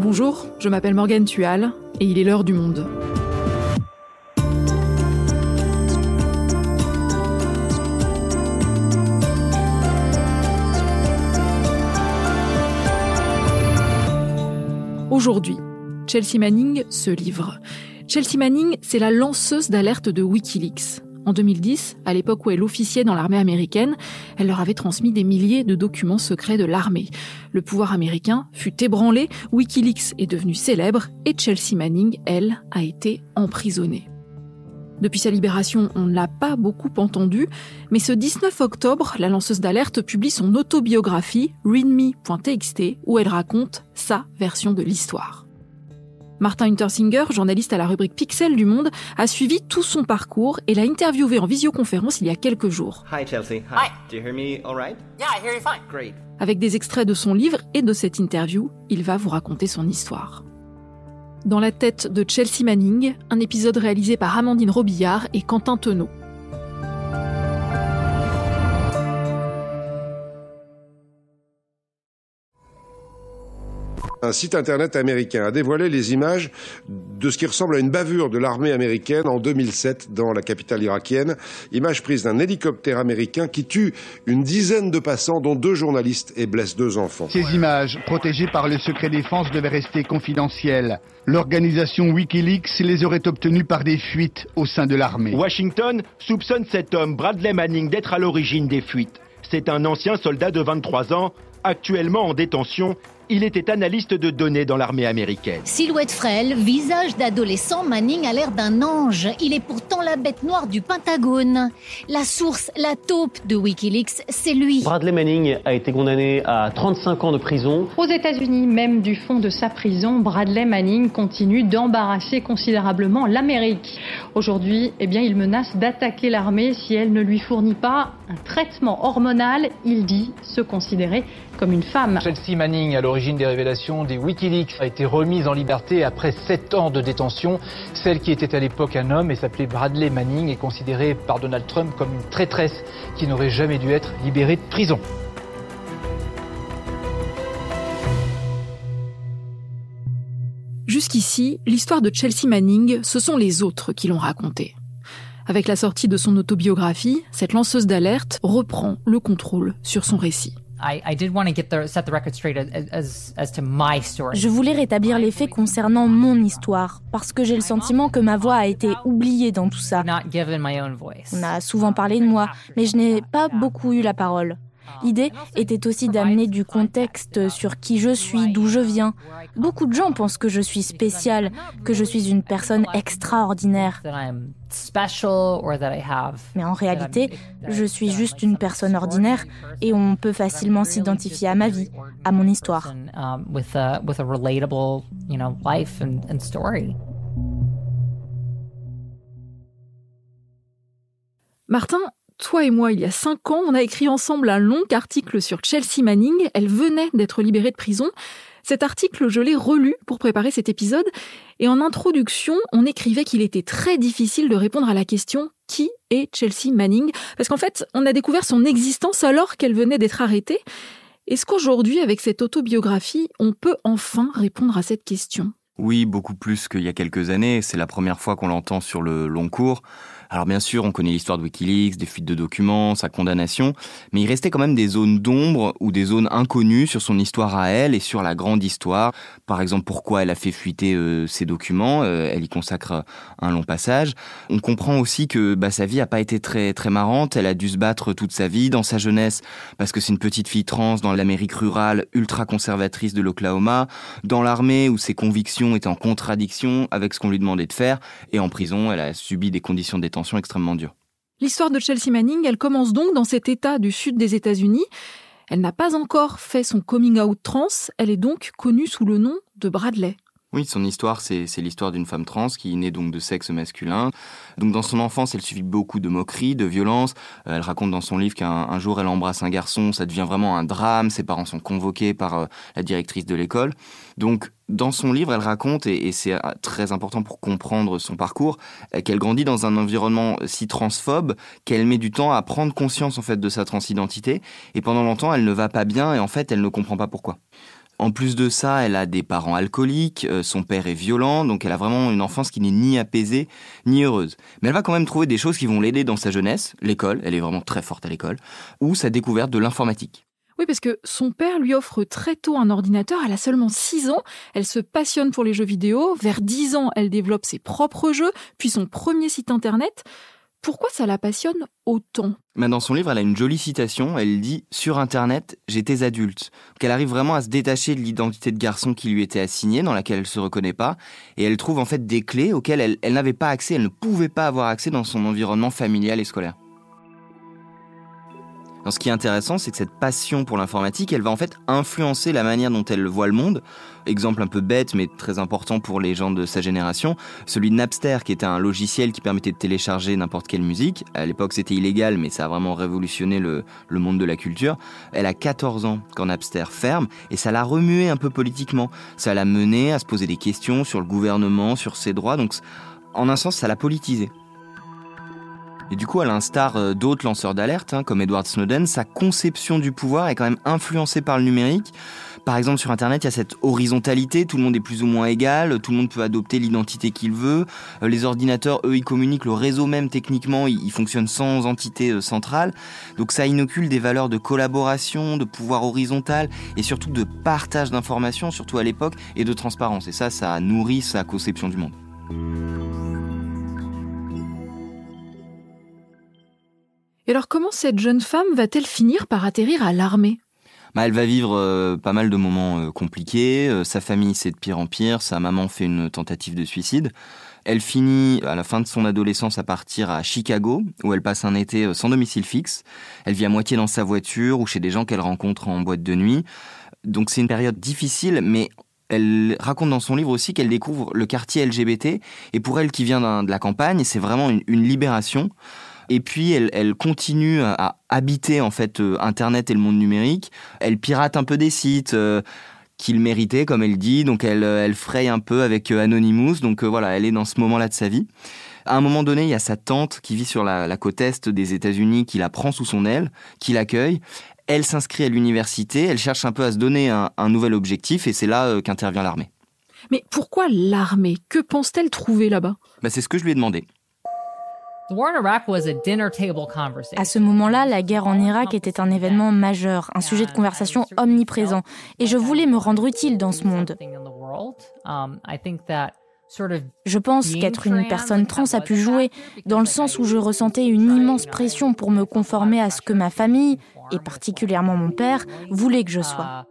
Bonjour, je m'appelle Morgane Tual et il est l'heure du monde. Aujourd'hui, Chelsea Manning se livre. Chelsea Manning, c'est la lanceuse d'alerte de Wikileaks. En 2010, à l'époque où elle officiait dans l'armée américaine, elle leur avait transmis des milliers de documents secrets de l'armée. Le pouvoir américain fut ébranlé, Wikileaks est devenu célèbre et Chelsea Manning, elle, a été emprisonnée. Depuis sa libération, on ne l'a pas beaucoup entendue, mais ce 19 octobre, la lanceuse d'alerte publie son autobiographie readme.txt où elle raconte sa version de l'histoire. Martin Huntersinger, journaliste à la rubrique Pixel du Monde, a suivi tout son parcours et l'a interviewé en visioconférence il y a quelques jours. Hi Chelsea. Hi. Do you hear me all right? Yeah, I hear you fine. Great. Avec des extraits de son livre et de cette interview, il va vous raconter son histoire. Dans la tête de Chelsea Manning, un épisode réalisé par Amandine Robillard et Quentin Tenot. Un site internet américain a dévoilé les images de ce qui ressemble à une bavure de l'armée américaine en 2007 dans la capitale irakienne. Images prises d'un hélicoptère américain qui tue une dizaine de passants, dont deux journalistes, et blesse deux enfants. Ces images, protégées par le secret défense, devaient rester confidentielles. L'organisation Wikileaks les aurait obtenues par des fuites au sein de l'armée. Washington soupçonne cet homme, Bradley Manning, d'être à l'origine des fuites. C'est un ancien soldat de 23 ans, actuellement en détention il était analyste de données dans l'armée américaine. Silhouette frêle, visage d'adolescent, Manning a l'air d'un ange. Il est pourtant la bête noire du Pentagone. La source, la taupe de Wikileaks, c'est lui. Bradley Manning a été condamné à 35 ans de prison. Aux États-Unis, même du fond de sa prison, Bradley Manning continue d'embarrasser considérablement l'Amérique. Aujourd'hui, eh bien, il menace d'attaquer l'armée si elle ne lui fournit pas un traitement hormonal. Il dit se considérer comme une femme. Chelsea Manning, à l'origine des révélations des Wikileaks, a été remise en liberté après 7 ans de détention. Celle qui était à l'époque un homme et s'appelait Bradley Manning est considérée par Donald Trump comme une traîtresse qui n'aurait jamais dû être libérée de prison. Jusqu'ici, l'histoire de Chelsea Manning, ce sont les autres qui l'ont racontée. Avec la sortie de son autobiographie, cette lanceuse d'alerte reprend le contrôle sur son récit. Je voulais rétablir les faits concernant mon histoire, parce que j'ai le sentiment que ma voix a été oubliée dans tout ça. On a souvent parlé de moi, mais je n'ai pas beaucoup eu la parole. L'idée était aussi d'amener du contexte sur qui je suis, d'où je viens. Beaucoup de gens pensent que je suis spéciale, que je suis une personne extraordinaire. Mais en réalité, je suis juste une personne ordinaire et on peut facilement s'identifier à ma vie, à mon histoire. Martin, toi et moi, il y a cinq ans, on a écrit ensemble un long article sur Chelsea Manning. Elle venait d'être libérée de prison. Cet article, je l'ai relu pour préparer cet épisode. Et en introduction, on écrivait qu'il était très difficile de répondre à la question qui est Chelsea Manning? Parce qu'en fait, on a découvert son existence alors qu'elle venait d'être arrêtée. Est-ce qu'aujourd'hui, avec cette autobiographie, on peut enfin répondre à cette question? Oui, beaucoup plus qu'il y a quelques années. C'est la première fois qu'on l'entend sur le long cours. Alors bien sûr, on connaît l'histoire de Wikileaks, des fuites de documents, sa condamnation, mais il restait quand même des zones d'ombre ou des zones inconnues sur son histoire à elle et sur la grande histoire. Par exemple, pourquoi elle a fait fuiter euh, ces documents, euh, elle y consacre un long passage. On comprend aussi que bah, sa vie a pas été très très marrante, elle a dû se battre toute sa vie dans sa jeunesse parce que c'est une petite fille trans dans l'Amérique rurale ultra conservatrice de l'Oklahoma, dans l'armée où ses convictions étaient en contradiction avec ce qu'on lui demandait de faire et en prison, elle a subi des conditions de L'histoire de Chelsea Manning, elle commence donc dans cet État du sud des États-Unis. Elle n'a pas encore fait son coming out trans, elle est donc connue sous le nom de Bradley. Oui, son histoire, c'est l'histoire d'une femme trans qui est née donc de sexe masculin. Donc dans son enfance, elle subit beaucoup de moqueries, de violences. Euh, elle raconte dans son livre qu'un jour, elle embrasse un garçon, ça devient vraiment un drame. Ses parents sont convoqués par euh, la directrice de l'école. Donc dans son livre, elle raconte, et, c'est euh, très important pour comprendre son parcours, qu'elle grandit dans un environnement si transphobe qu'elle met du temps à prendre conscience en fait de sa transidentité. Et pendant longtemps, elle ne va pas bien et en fait, elle ne comprend pas pourquoi. En plus de ça, elle a des parents alcooliques, euh, son père est violent, donc elle a vraiment une enfance qui n'est ni apaisée ni heureuse. Mais elle va quand même trouver des choses qui vont l'aider dans sa jeunesse, l'école, elle est vraiment très forte à l'école, ou sa découverte de l'informatique. Oui, parce que son père lui offre très tôt un ordinateur. Elle a seulement 6 ans. Elle se passionne pour les jeux vidéo. Vers 10 ans, elle développe ses propres jeux, puis son premier site internet. Pourquoi ça la passionne autant? Dans son livre, elle a une jolie citation. Elle dit Sur Internet, j'étais adulte. Qu'elle arrive vraiment à se détacher de l'identité de garçon qui lui était assignée, dans laquelle elle se reconnaît pas. Et elle trouve en fait des clés auxquelles elle, elle n'avait pas accès, elle ne pouvait pas avoir accès dans son environnement familial et scolaire ce qui est intéressant, c'est que cette passion pour l'informatique, elle va en fait influencer la manière dont elle voit le monde. Exemple un peu bête, mais très important pour les gens de sa génération, celui de Napster, qui était un logiciel qui permettait de télécharger n'importe quelle musique. À l'époque, c'était illégal, mais ça a vraiment révolutionné le, le monde de la culture. Elle a 14 ans quand Napster ferme, et ça l'a remué un peu politiquement. Ça l'a mené à se poser des questions sur le gouvernement, sur ses droits. Donc, en un sens, ça l'a politisé. Et du coup, à l'instar euh, d'autres lanceurs d'alerte, hein, comme Edward Snowden, sa conception du pouvoir est quand même influencée par le numérique. Par exemple, sur Internet, il y a cette horizontalité, tout le monde est plus ou moins égal, tout le monde peut adopter l'identité qu'il veut. Euh, les ordinateurs, eux, ils communiquent, le réseau même, techniquement, il, fonctionne sans entité euh, centrale. Donc ça inocule des valeurs de collaboration, de pouvoir horizontal et surtout de partage d'informations, surtout à l'époque, et de transparence. Et ça, ça nourrit sa conception du monde. Et alors comment cette jeune femme va-t-elle finir par atterrir à l'armée? Bah, elle va vivre euh, pas mal de moments euh, compliqués. Euh, sa famille, c'est de pire en pire. Sa maman fait une tentative de suicide. Elle finit à la fin de son adolescence à partir à Chicago, où elle passe un été sans domicile fixe. Elle vit à moitié dans sa voiture ou chez des gens qu'elle rencontre en boîte de nuit. Donc c'est une période difficile, mais elle raconte dans son livre aussi qu'elle découvre le quartier LGBT. Et pour elle qui vient de la campagne, c'est vraiment une libération. Et puis elle, continue à habiter en fait euh, Internet et le monde numérique. Elle pirate un peu des sites. Euh, qu'il méritait, comme elle dit. Donc elle, euh, elle fraye un peu avec Anonymous. Donc voilà, elle est dans ce moment-là de sa vie. À un moment donné, il y a sa tante qui vit sur la, côte est des États-Unis, qui la prend sous son aile, qui l'accueille. Elle s'inscrit à l'université, elle cherche un peu à se donner un, nouvel objectif, et c'est là qu'intervient l'armée. Mais pourquoi l'armée? Que pense-t-elle trouver là-bas? Bah, C'est ce que je lui ai demandé. À ce moment-là, la guerre en Irak était un événement majeur, un sujet de conversation omniprésent, et je voulais me rendre utile dans ce monde. Um, je pense qu'être une personne trans a pu jouer, dans le sens où je ressentais une immense pression pour me conformer à ce que ma famille, et particulièrement mon père, voulait que je sois.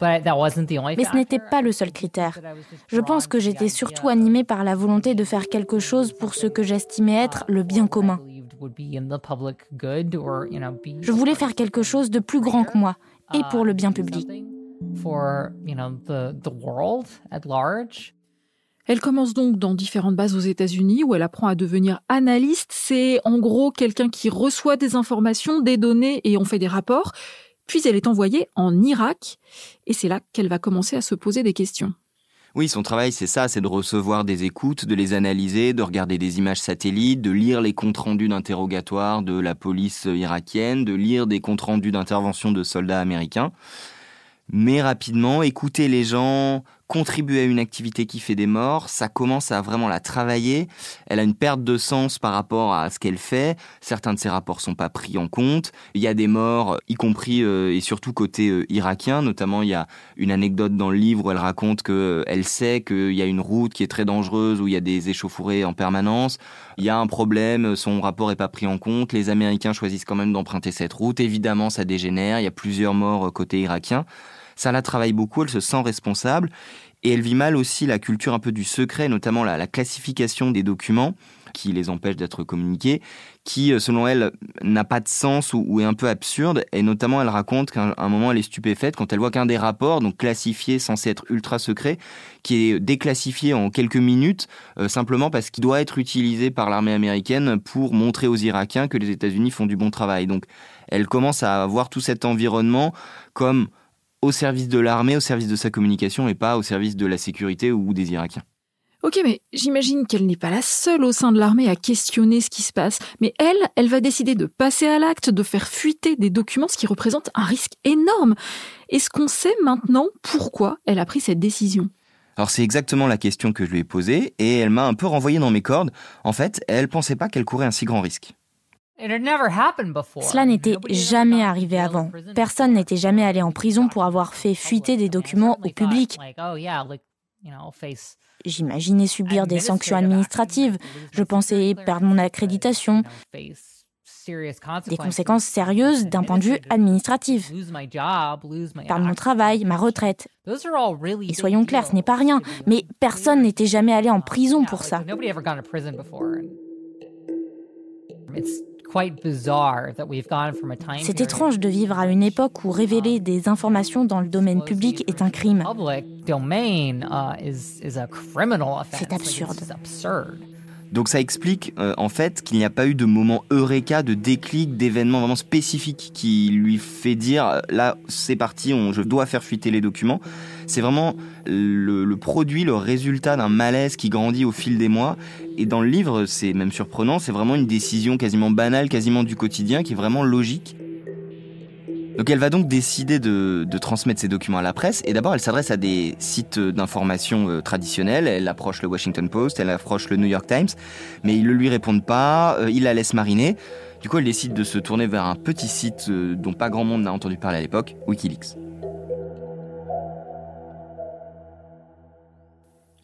Mais ce n'était pas le seul critère. Je pense que j'étais surtout animée par la volonté de faire quelque chose pour ce que j'estimais être le bien commun. Je voulais faire quelque chose de plus grand que moi et pour le bien public. Elle commence donc dans différentes bases aux États-Unis où elle apprend à devenir analyste. C'est en gros quelqu'un qui reçoit des informations, des données et on fait des rapports. Puis elle est envoyée en Irak, et c'est là qu'elle va commencer à se poser des questions. Oui, son travail, c'est ça, c'est de recevoir des écoutes, de les analyser, de regarder des images satellites, de lire les comptes rendus d'interrogatoire de la police irakienne, de lire des comptes rendus d'intervention de soldats américains. Mais rapidement, écouter les gens, contribuer à une activité qui fait des morts, ça commence à vraiment la travailler. Elle a une perte de sens par rapport à ce qu'elle fait. Certains de ses rapports sont pas pris en compte. Il y a des morts, y compris euh, et surtout côté euh, irakien. Notamment, il y a une anecdote dans le livre où elle raconte que euh, elle sait qu'il y a une route qui est très dangereuse où il y a des échauffourées en permanence. Il y a un problème, son rapport est pas pris en compte. Les Américains choisissent quand même d'emprunter cette route. Évidemment, ça dégénère. Il y a plusieurs morts côté irakien. Ça la travaille beaucoup, elle se sent responsable et elle vit mal aussi la culture un peu du secret, notamment la, classification des documents qui les empêche d'être communiqués, qui, euh, selon elle, n'a pas de sens ou, est un peu absurde. Et notamment, elle raconte qu'à un moment, elle est stupéfaite quand elle voit qu'un des rapports, donc classifié, censé être ultra secret, qui est déclassifié en quelques minutes, euh, simplement parce qu'il doit être utilisé par l'armée américaine pour montrer aux Irakiens que les États-Unis font du bon travail. Donc, elle commence à voir tout cet environnement comme au service de l'armée, au service de sa communication et pas au service de la sécurité ou des Irakiens. Ok, mais j'imagine qu'elle n'est pas la seule au sein de l'armée à questionner ce qui se passe. Mais elle, elle va décider de passer à l'acte, de faire fuiter des documents, ce qui représente un risque énorme. Est-ce qu'on sait maintenant pourquoi elle a pris cette décision? Alors c'est exactement la question que je lui ai posée et elle m'a un peu renvoyé dans mes cordes. En fait, elle pensait pas qu'elle courait un si grand risque. Cela n'était jamais arrivé avant. Personne n'était jamais allé en prison pour avoir fait fuiter des documents au public. J'imaginais subir des sanctions administratives. Je pensais perdre mon accréditation. Des conséquences sérieuses d'un point de vue administratif. Perdre mon travail, ma retraite. Et soyons clairs, ce n'est pas rien. Mais personne n'était jamais allé en prison pour ça. C'est étrange de vivre à une époque où révéler des informations dans le domaine public est un crime. Uh, C'est absurde. Donc ça explique euh, en fait qu'il n'y a pas eu de moment eureka, de déclic, d'événement vraiment spécifique qui lui fait dire euh, là c'est parti, on, je dois faire fuiter les documents. C'est vraiment le, le, produit, le résultat d'un malaise qui grandit au fil des mois. Et dans le livre, c'est même surprenant, c'est vraiment une décision quasiment banale, quasiment du quotidien, qui est vraiment logique donc elle va donc décider de, transmettre ces documents à la presse et d'abord elle s'adresse à des sites d'information euh, traditionnels, elle approche le Washington Post, elle approche le New York Times, mais ils ne lui répondent pas, euh, ils la laissent mariner. Du coup elle décide de se tourner vers un petit site euh, dont pas grand monde n'a entendu parler à l'époque, Wikileaks.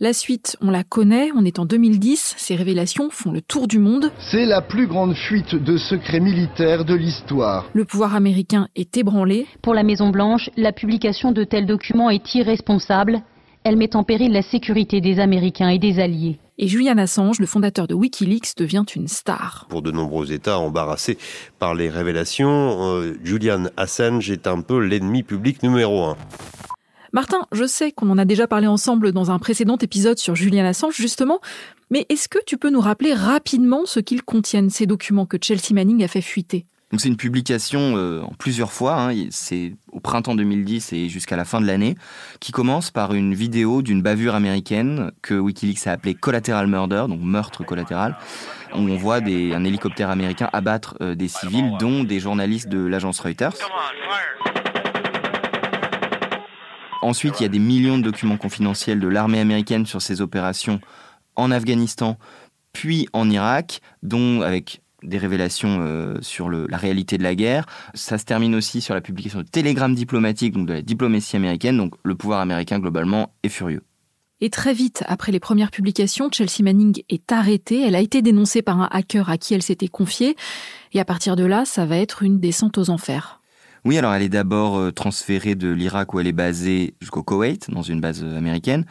La suite, on la connaît, on est en 2010, ces révélations font le tour du monde. C'est la plus grande fuite de secrets militaires de l'histoire. Le pouvoir américain est ébranlé. Pour la Maison-Blanche, la publication de tels documents est irresponsable. Elle met en péril la sécurité des Américains et des Alliés. Et Julian Assange, le fondateur de Wikileaks, devient une star. Pour de nombreux États embarrassés par les révélations, euh, Julian Assange est un peu l'ennemi public numéro un. Martin, je sais qu'on en a déjà parlé ensemble dans un précédent épisode sur Julian Assange, justement, mais est-ce que tu peux nous rappeler rapidement ce qu'ils contiennent, ces documents que Chelsea Manning a fait fuiter? C'est une publication euh, en plusieurs fois, hein, c'est au printemps 2010 et jusqu'à la fin de l'année, qui commence par une vidéo d'une bavure américaine que Wikileaks a appelée Collateral Murder, donc meurtre collatéral, où on voit un hélicoptère américain abattre euh, des civils, dont des journalistes de l'agence Reuters. Ensuite, il y a des millions de documents confidentiels de l'armée américaine sur ses opérations en Afghanistan, puis en Irak, dont avec des révélations euh, sur la réalité de la guerre. Ça se termine aussi sur la publication de télégrammes diplomatiques, donc de la diplomatie américaine. Donc le pouvoir américain globalement est furieux. Et très vite, après les premières publications, Chelsea Manning est arrêtée. Elle a été dénoncée par un hacker à qui elle s'était confiée. Et à partir de là, ça va être une descente aux enfers. Oui, alors elle est d'abord euh, transférée de l'Irak où elle est basée jusqu'au Koweït, dans une base euh, américaine.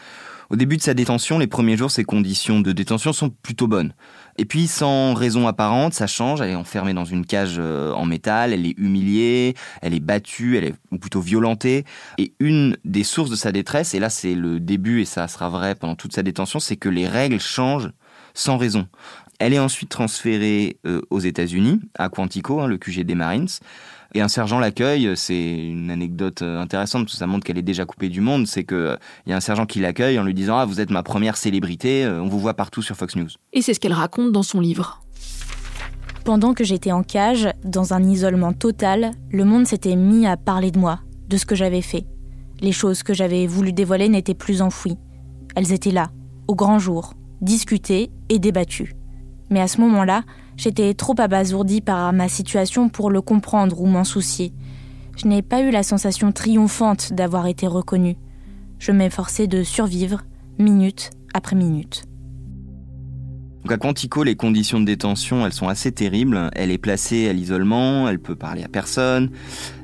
Au début de sa détention, les premiers jours, ses conditions de détention sont plutôt bonnes. Et puis, sans raison apparente, ça change. Elle est enfermée dans une cage euh, en métal, elle est humiliée, elle est battue, elle est ou plutôt violentée. Et une des sources de sa détresse, et là c'est le début et ça sera vrai pendant toute sa détention, c'est que les règles changent sans raison. Elle est ensuite transférée aux États-Unis, à Quantico, hein, le QG des Marines. Et un sergent l'accueille, c'est une anecdote euh, intéressante, parce que ça montre qu'elle est déjà coupée du monde, c'est qu'il euh, y a un sergent qui l'accueille en lui disant « Ah, vous êtes ma première célébrité, euh, on vous voit partout sur Fox News ». Et c'est ce qu'elle raconte dans son livre. Pendant que j'étais en cage, dans un isolement total, le monde s'était mis à parler de moi, de ce que j'avais fait. Les choses que j'avais voulu dévoiler n'étaient plus enfouies. Elles étaient là, au grand jour, discutées et débattues. Mais à ce moment-là, J'étais trop abasourdie par ma situation pour le comprendre ou m'en soucier. Je n'ai pas eu la sensation triomphante d'avoir été reconnue. Je m'efforçais de survivre, minute après minute. Donc à Quantico, les conditions de détention, elles sont assez terribles. Elle est placée à l'isolement, elle peut parler à personne,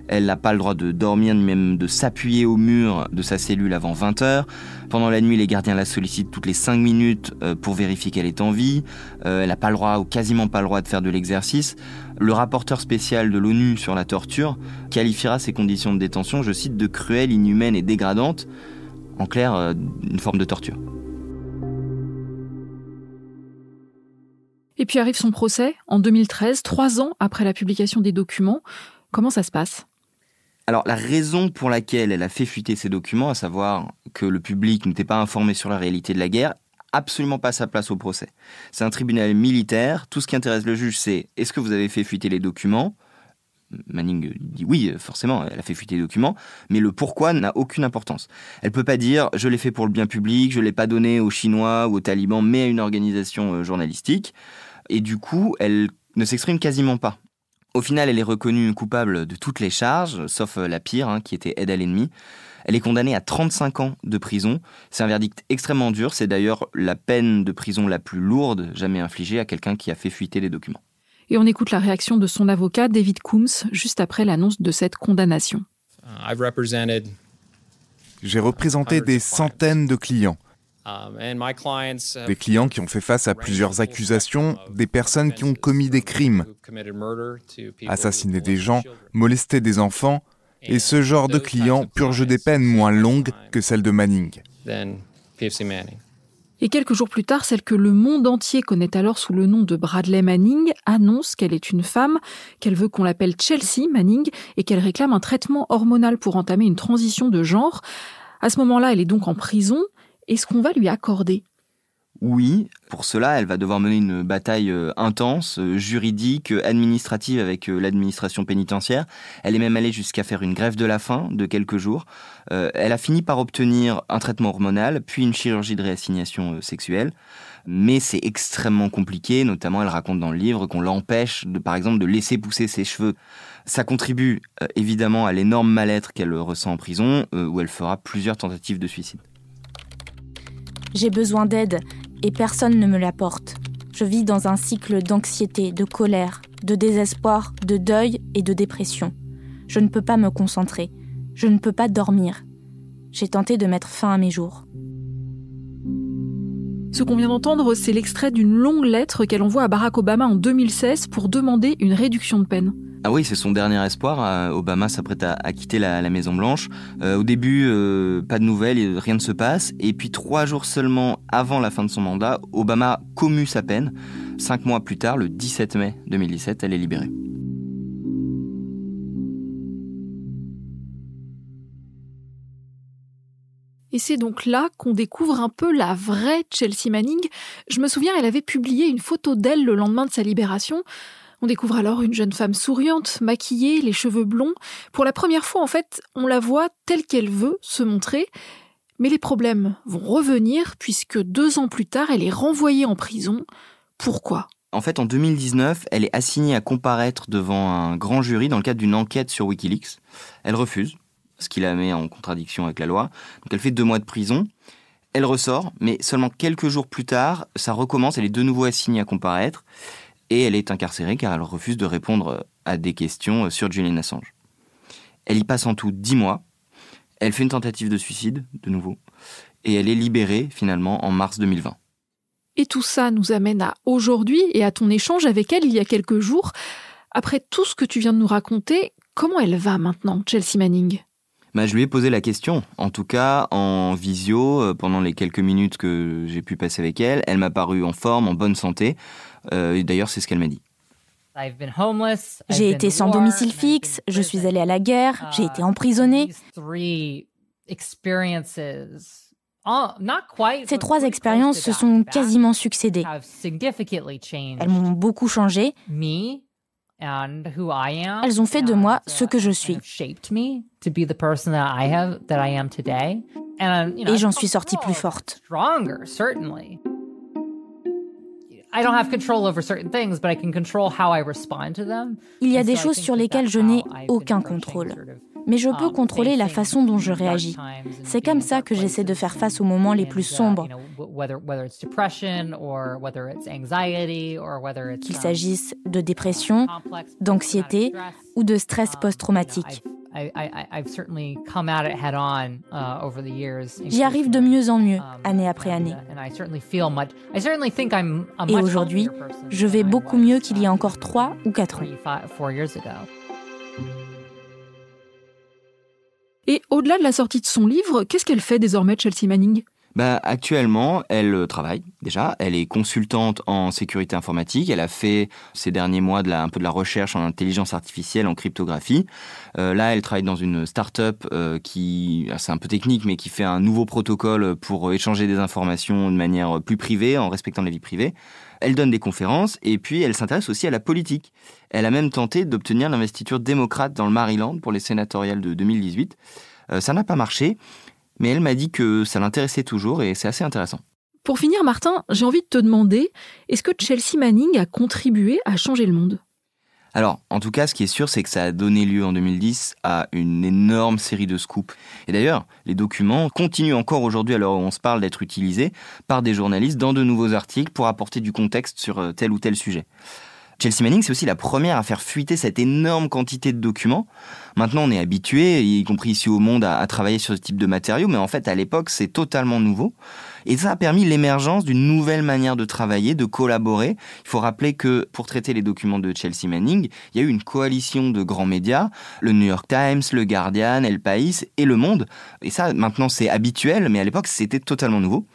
elle n'a pas le droit de dormir ni même de s'appuyer au mur de sa cellule avant 20 heures. Pendant la nuit, les gardiens la sollicitent toutes les 5 minutes euh, pour vérifier qu'elle est en vie. Euh, elle n'a pas le droit ou quasiment pas le droit de faire de l'exercice. Le rapporteur spécial de l'ONU sur la torture qualifiera ces conditions de détention, je cite, de cruelles, inhumaines et dégradantes. En clair, euh, une forme de torture. Et puis arrive son procès en 2013, trois ans après la publication des documents. Comment ça se passe? Alors la raison pour laquelle elle a fait fuiter ces documents, à savoir que le public n'était pas informé sur la réalité de la guerre, absolument pas sa place au procès. C'est un tribunal militaire. Tout ce qui intéresse le juge, c'est est-ce que vous avez fait fuiter les documents? Manning dit oui, forcément, elle a fait fuiter les documents, mais le pourquoi n'a aucune importance. Elle peut pas dire je l'ai fait pour le bien public, je l'ai pas donné aux Chinois ou aux talibans, mais à une organisation euh, journalistique. Et du coup, elle ne s'exprime quasiment pas. Au final, elle est reconnue coupable de toutes les charges, sauf euh, la pire, hein, qui était aide à l'ennemi. Elle est condamnée à 35 ans de prison. C'est un verdict extrêmement dur. C'est d'ailleurs la peine de prison la plus lourde jamais infligée à quelqu'un qui a fait fuiter les documents. Et on écoute la réaction de son avocat, David Coombs, juste après l'annonce de cette condamnation. J'ai représenté des centaines de clients. Des clients qui ont fait face à plusieurs accusations, des personnes qui ont commis des crimes, assassiné des gens, molesté des enfants, et ce genre de clients purge des peines moins longues que celles de Manning. Et quelques jours plus tard, celle que le monde entier connaît alors sous le nom de Bradley Manning annonce qu'elle est une femme, qu'elle veut qu'on l'appelle Chelsea Manning et qu'elle réclame un traitement hormonal pour entamer une transition de genre. À ce moment-là, elle est donc en prison. Est-ce qu'on va lui accorder? Oui, pour cela, elle va devoir mener une bataille euh, intense, euh, juridique, administrative avec euh, l'administration pénitentiaire. Elle est même allée jusqu'à faire une grève de la faim de quelques jours. elle a fini par obtenir un traitement hormonal, puis une chirurgie de réassignation sexuelle. Mais c'est extrêmement compliqué, notamment elle raconte dans le livre qu'on l'empêche, par exemple, de laisser pousser ses cheveux. Ça contribue évidemment à l'énorme mal-être qu'elle ressent en prison, où elle fera plusieurs tentatives de suicide. J'ai besoin d'aide et personne ne me l'apporte. Je vis dans un cycle d'anxiété, de colère, de désespoir, de deuil et de dépression. Je ne peux pas me concentrer. Je ne peux pas dormir. J'ai tenté de mettre fin à mes jours. Ce qu'on vient d'entendre, c'est l'extrait d'une longue lettre qu'elle envoie à Barack Obama en 2016 pour demander une réduction de peine. Ah oui, c'est son dernier espoir. Euh, Obama s'apprête à, quitter la, Maison Blanche. Euh, au début, euh, pas de nouvelles, rien ne se passe. Et puis trois jours seulement avant la fin de son mandat, Obama commue sa peine. Cinq mois plus tard, le 17 mai 2017, elle est libérée. Et c'est donc là qu'on découvre un peu la vraie Chelsea Manning. Je me souviens, elle avait publié une photo d'elle le lendemain de sa libération. On découvre alors une jeune femme souriante, maquillée, les cheveux blonds. Pour la première fois, en fait, on la voit telle qu'elle veut se montrer. Mais les problèmes vont revenir puisque deux ans plus tard, elle est renvoyée en prison. Pourquoi? En fait, en 2019, elle est assignée à comparaître devant un grand jury dans le cadre d'une enquête sur Wikileaks. Elle refuse, ce qui la met en contradiction avec la loi. Donc elle fait deux mois de prison. Elle ressort, mais seulement quelques jours plus tard, ça recommence, elle est de nouveau assignée à comparaître et elle est incarcérée car elle refuse de répondre à des questions sur Julian Assange. Elle y passe en tout dix mois. Elle fait une tentative de suicide, de nouveau, et elle est libérée finalement en mars 2020. Et tout ça nous amène à aujourd'hui et à ton échange avec elle il y a quelques jours. Après tout ce que tu viens de nous raconter, comment elle va maintenant, Chelsea Manning? Bah, je lui ai posé la question, en tout cas en visio, euh, pendant les quelques minutes que j'ai pu passer avec elle. Elle m'a paru en forme, en bonne santé. Euh, d'ailleurs, c'est ce qu'elle m'a dit. J'ai été sans domicile fixe, je suis allée à la guerre, j'ai été emprisonnée. Ces trois expériences se sont quasiment succédées. Elles m'ont beaucoup changé. Elles ont fait de moi ce que je suis. Et j'en suis sortie plus forte. Il y a des choses sur lesquelles je n'ai aucun contrôle. Mais je peux um, contrôler la façon dont je réagis. C'est comme ça que j'essaie de faire face aux moments les plus sombres. Qu'il s'agisse de dépression, d'anxiété ou de stress um, post-traumatique. J'y arrive de mieux en mieux, année après année. Et aujourd'hui, je vais beaucoup mieux qu'il y a encore trois ou quatre ans. Et au-delà de la sortie de son livre, qu'est-ce qu'elle fait désormais, Chelsea Manning? Bah, Actuellement, elle euh, travaille déjà. Elle est consultante en sécurité informatique. Elle a fait ces derniers mois un peu de la recherche en intelligence artificielle, en cryptographie. Euh, là, elle travaille dans une start-up euh, qui, ah, c'est un peu technique, mais qui fait un nouveau protocole pour échanger des informations de manière plus privée, en respectant la vie privée. Elle donne des conférences et puis elle s'intéresse aussi à la politique. Elle a même tenté d'obtenir l'investiture démocrate dans le Maryland pour les sénatoriales de 2018. ça n'a pas marché mais elle m'a dit que ça l'intéressait toujours et c'est assez intéressant. Pour finir, Martin, j'ai envie de te demander, est-ce que Chelsea Manning a contribué à changer le monde? Alors, en tout cas, ce qui est sûr, c'est que ça a donné lieu en 2010 à une énorme série de scoops. Et d'ailleurs, les documents continuent encore aujourd'hui, à l'heure où on se parle, d'être utilisés par des journalistes dans de nouveaux articles pour apporter du contexte sur euh, tel ou tel sujet. Chelsea Manning, c'est aussi la première à faire fuiter cette énorme quantité de documents. Maintenant, on est habitué, y compris ici au monde, à, travailler sur ce type de matériaux, mais en fait, à l'époque, c'est totalement nouveau. Et ça a permis l'émergence d'une nouvelle manière de travailler, de collaborer. Il faut rappeler que pour traiter les documents de Chelsea Manning, il y a eu une coalition de grands médias, le New York Times, le Guardian, El País et Le Monde. Et ça, maintenant, c'est habituel, mais à l'époque, c'était totalement nouveau.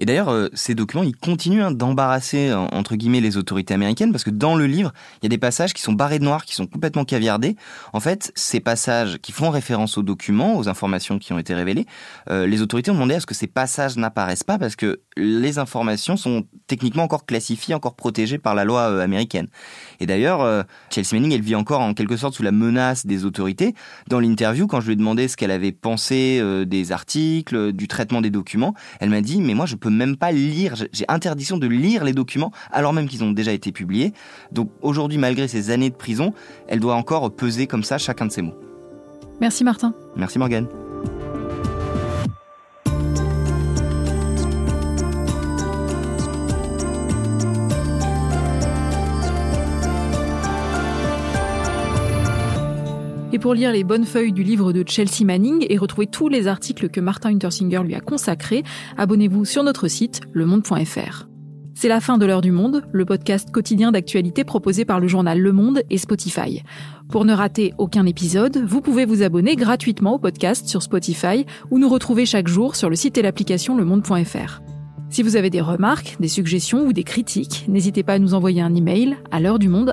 Et d'ailleurs, euh, ces documents, ils continuent hein, d'embarrasser, entre guillemets, les autorités américaines, parce que dans le livre, il y a des passages qui sont barrés de noir, qui sont complètement caviardés. En fait, ces passages qui font référence aux documents, aux informations qui ont été révélées, euh, les autorités ont demandé à ce que ces passages n'apparaissent pas, parce que les informations sont techniquement encore classifiées, encore protégées par la loi euh, américaine. Et d'ailleurs, Chelsea Manning, elle vit encore en quelque sorte sous la menace des autorités. Dans l'interview, quand je lui ai demandé ce qu'elle avait pensé des articles, du traitement des documents, elle m'a dit, mais moi, je peux même pas lire, j'ai interdiction de lire les documents alors même qu'ils ont déjà été publiés. Donc aujourd'hui, malgré ces années de prison, elle doit encore peser comme ça chacun de ses mots. Merci Martin. Merci Morgane. Et pour lire les bonnes feuilles du livre de Chelsea Manning et retrouver tous les articles que Martin Untersinger lui a consacrés, abonnez-vous sur notre site lemonde.fr. C'est la fin de l'heure du monde, le podcast quotidien d'actualité proposé par le journal Le Monde et Spotify. Pour ne rater aucun épisode, vous pouvez vous abonner gratuitement au podcast sur Spotify ou nous retrouver chaque jour sur le site et l'application lemonde.fr. Si vous avez des remarques, des suggestions ou des critiques, n'hésitez pas à nous envoyer un email à l'heure du monde